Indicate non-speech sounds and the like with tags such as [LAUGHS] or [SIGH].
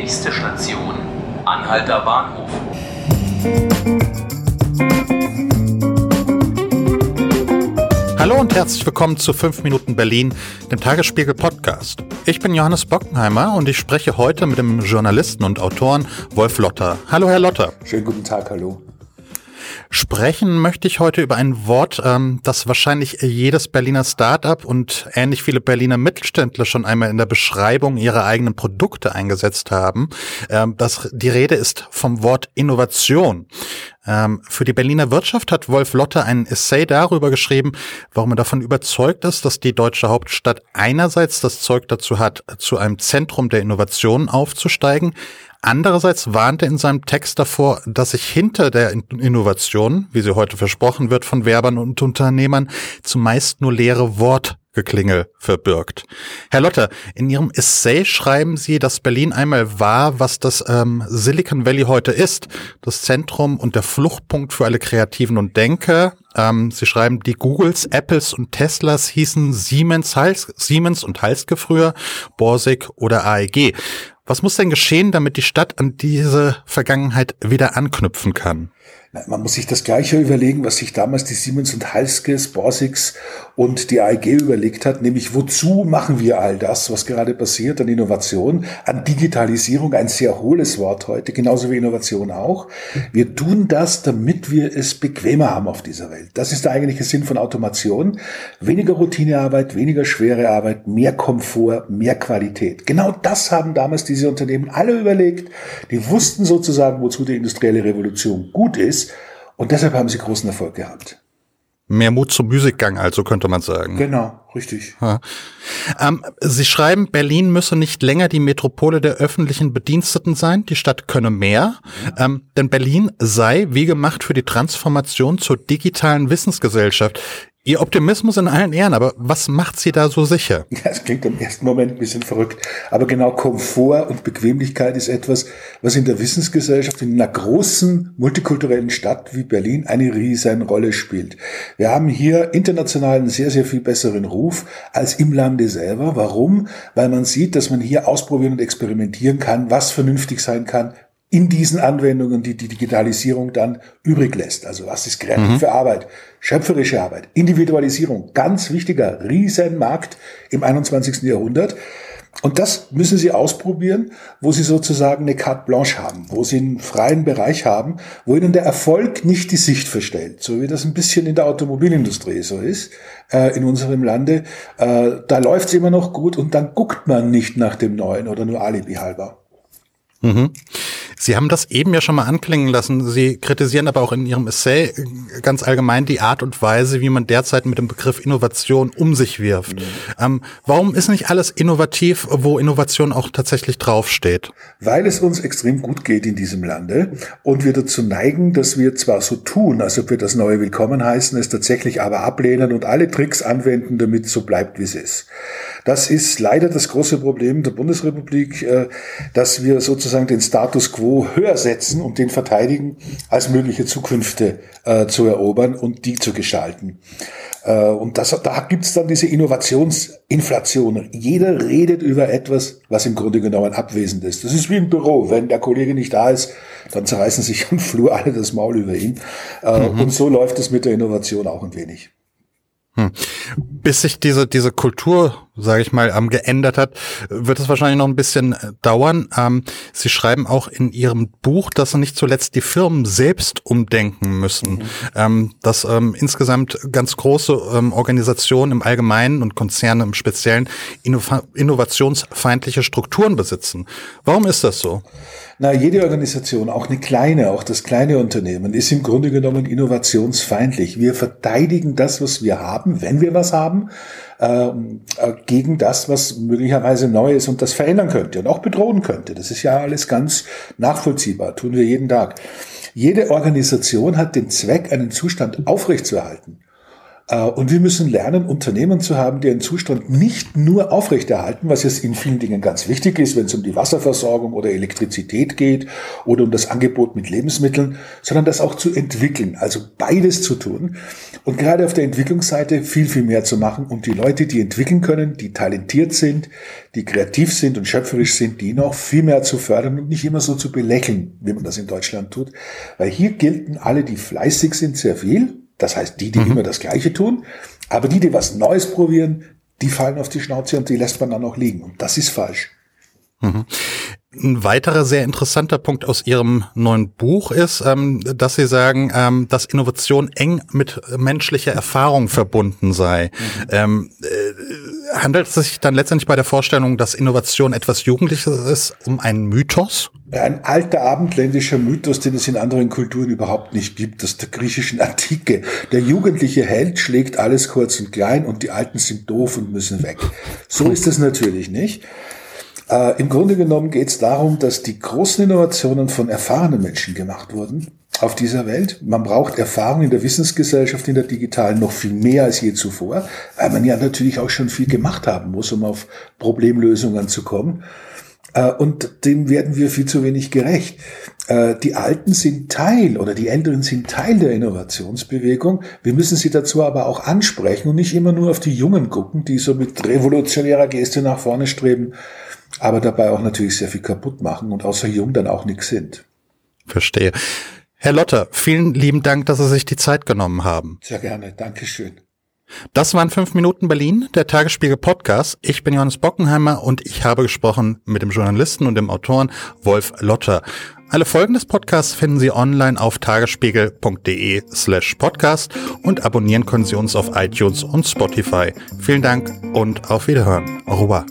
Nächste Station, Anhalter Bahnhof. Hallo und herzlich willkommen zu 5 Minuten Berlin, dem Tagesspiegel Podcast. Ich bin Johannes Bockenheimer und ich spreche heute mit dem Journalisten und Autoren Wolf Lotter. Hallo, Herr Lotter. Schönen guten Tag, hallo. Sprechen möchte ich heute über ein Wort, ähm, das wahrscheinlich jedes Berliner Start-up und ähnlich viele Berliner Mittelständler schon einmal in der Beschreibung ihrer eigenen Produkte eingesetzt haben. Ähm, das, die Rede ist vom Wort Innovation. Ähm, für die Berliner Wirtschaft hat Wolf Lotte ein Essay darüber geschrieben, warum er davon überzeugt ist, dass die deutsche Hauptstadt einerseits das Zeug dazu hat, zu einem Zentrum der Innovation aufzusteigen, Andererseits warnt er in seinem Text davor, dass sich hinter der Innovation, wie sie heute versprochen wird von Werbern und Unternehmern, zumeist nur leere Wortgeklingel verbirgt. Herr Lotte, in Ihrem Essay schreiben Sie, dass Berlin einmal war, was das ähm, Silicon Valley heute ist, das Zentrum und der Fluchtpunkt für alle Kreativen und Denker. Ähm, Sie schreiben, die Googles, Apples und Teslas hießen Siemens, Hals, Siemens und Halske früher, Borsig oder AEG. Was muss denn geschehen, damit die Stadt an diese Vergangenheit wieder anknüpfen kann? Man muss sich das Gleiche überlegen, was sich damals die Siemens und Halskes, Borsix und die AEG überlegt hat, nämlich wozu machen wir all das, was gerade passiert an Innovation, an Digitalisierung, ein sehr hohles Wort heute, genauso wie Innovation auch. Wir tun das, damit wir es bequemer haben auf dieser Welt. Das ist der eigentliche Sinn von Automation. Weniger Routinearbeit, weniger schwere Arbeit, mehr Komfort, mehr Qualität. Genau das haben damals diese Unternehmen alle überlegt. Die wussten sozusagen, wozu die industrielle Revolution gut ist ist. Und deshalb haben sie großen Erfolg gehabt. Mehr Mut zum Musikgang, also könnte man sagen. Genau, richtig. Ja. Ähm, sie schreiben, Berlin müsse nicht länger die Metropole der öffentlichen Bediensteten sein, die Stadt könne mehr, mhm. ähm, denn Berlin sei wie gemacht für die Transformation zur digitalen Wissensgesellschaft. Ihr Optimismus in allen Ehren, aber was macht Sie da so sicher? Ja, es klingt im ersten Moment ein bisschen verrückt, aber genau Komfort und Bequemlichkeit ist etwas, was in der Wissensgesellschaft in einer großen multikulturellen Stadt wie Berlin eine riesen Rolle spielt. Wir haben hier international einen sehr, sehr viel besseren Ruf als im Lande selber. Warum? Weil man sieht, dass man hier ausprobieren und experimentieren kann, was vernünftig sein kann, in diesen Anwendungen, die die Digitalisierung dann übrig lässt. Also was ist kreative mhm. Arbeit, schöpferische Arbeit, Individualisierung, ganz wichtiger Riesenmarkt im 21. Jahrhundert. Und das müssen Sie ausprobieren, wo Sie sozusagen eine Carte Blanche haben, wo Sie einen freien Bereich haben, wo Ihnen der Erfolg nicht die Sicht verstellt, so wie das ein bisschen in der Automobilindustrie so ist, äh, in unserem Lande. Äh, da läuft es immer noch gut und dann guckt man nicht nach dem Neuen oder nur Alibi halber. Mhm. Sie haben das eben ja schon mal anklingen lassen. Sie kritisieren aber auch in Ihrem Essay ganz allgemein die Art und Weise, wie man derzeit mit dem Begriff Innovation um sich wirft. Mhm. Ähm, warum ist nicht alles innovativ, wo Innovation auch tatsächlich draufsteht? Weil es uns extrem gut geht in diesem Lande und wir dazu neigen, dass wir zwar so tun, als ob wir das Neue willkommen heißen, es tatsächlich aber ablehnen und alle Tricks anwenden, damit es so bleibt, wie es ist. Das ist leider das große Problem der Bundesrepublik, äh, dass wir sozusagen den Status quo höher setzen und den verteidigen, als mögliche Zukünfte äh, zu erobern und die zu gestalten. Äh, und das, da gibt's dann diese Innovationsinflation. Jeder redet über etwas, was im Grunde genommen abwesend ist. Das ist wie im Büro. Wenn der Kollege nicht da ist, dann zerreißen sich [LAUGHS] am Flur alle das Maul über ihn. Mhm. Und so läuft es mit der Innovation auch ein wenig. Hm. Bis sich diese, diese Kultur, sage ich mal, ähm, geändert hat, wird es wahrscheinlich noch ein bisschen äh, dauern. Ähm, Sie schreiben auch in Ihrem Buch, dass nicht zuletzt die Firmen selbst umdenken müssen. Mhm. Ähm, dass ähm, insgesamt ganz große ähm, Organisationen im Allgemeinen und Konzerne im Speziellen innov innovationsfeindliche Strukturen besitzen. Warum ist das so? Na, jede Organisation, auch eine kleine, auch das kleine Unternehmen, ist im Grunde genommen innovationsfeindlich. Wir verteidigen das, was wir haben, wenn wir was haben, ähm, äh, gegen das, was möglicherweise neu ist und das verändern könnte und auch bedrohen könnte. Das ist ja alles ganz nachvollziehbar, tun wir jeden Tag. Jede Organisation hat den Zweck, einen Zustand aufrechtzuerhalten. Äh, und wir müssen lernen, Unternehmen zu haben, die einen Zustand nicht nur aufrechterhalten, was jetzt in vielen Dingen ganz wichtig ist, wenn es um die Wasserversorgung oder Elektrizität geht oder um das Angebot mit Lebensmitteln, sondern das auch zu entwickeln, also beides zu tun und gerade auf der Entwicklungsseite viel, viel mehr zu machen und die Leute, die entwickeln können, die talentiert sind, die kreativ sind und schöpferisch sind, die noch viel mehr zu fördern und nicht immer so zu belächeln, wie man das in Deutschland tut, weil hier gelten alle, die fleißig sind, sehr viel das heißt, die, die mhm. immer das Gleiche tun, aber die, die was Neues probieren, die fallen auf die Schnauze und die lässt man dann auch liegen. Und das ist falsch. Mhm. Ein weiterer sehr interessanter Punkt aus Ihrem neuen Buch ist, ähm, dass Sie sagen, ähm, dass Innovation eng mit menschlicher Erfahrung verbunden sei. Mhm. Ähm, äh, handelt es sich dann letztendlich bei der Vorstellung, dass Innovation etwas Jugendliches ist, um einen Mythos? Ein alter abendländischer Mythos, den es in anderen Kulturen überhaupt nicht gibt, das der griechischen Antike. Der jugendliche Held schlägt alles kurz und klein und die Alten sind doof und müssen weg. So ist es natürlich nicht. Äh, Im Grunde genommen geht es darum, dass die großen Innovationen von erfahrenen Menschen gemacht wurden auf dieser Welt. Man braucht Erfahrung in der Wissensgesellschaft, in der digitalen noch viel mehr als je zuvor, weil man ja natürlich auch schon viel gemacht haben muss, um auf Problemlösungen zu kommen. Äh, und dem werden wir viel zu wenig gerecht. Äh, die Alten sind Teil oder die Älteren sind Teil der Innovationsbewegung. Wir müssen sie dazu aber auch ansprechen und nicht immer nur auf die Jungen gucken, die so mit revolutionärer Geste nach vorne streben aber dabei auch natürlich sehr viel kaputt machen und außer jung dann auch nichts sind. Verstehe. Herr Lotter, vielen lieben Dank, dass Sie sich die Zeit genommen haben. Sehr gerne, Dankeschön. Das waren fünf Minuten Berlin, der Tagesspiegel Podcast. Ich bin Johannes Bockenheimer und ich habe gesprochen mit dem Journalisten und dem Autoren Wolf Lotter. Alle Folgen des Podcasts finden Sie online auf tagesspiegel.de slash podcast und abonnieren können Sie uns auf iTunes und Spotify. Vielen Dank und auf Wiederhören. Au revoir.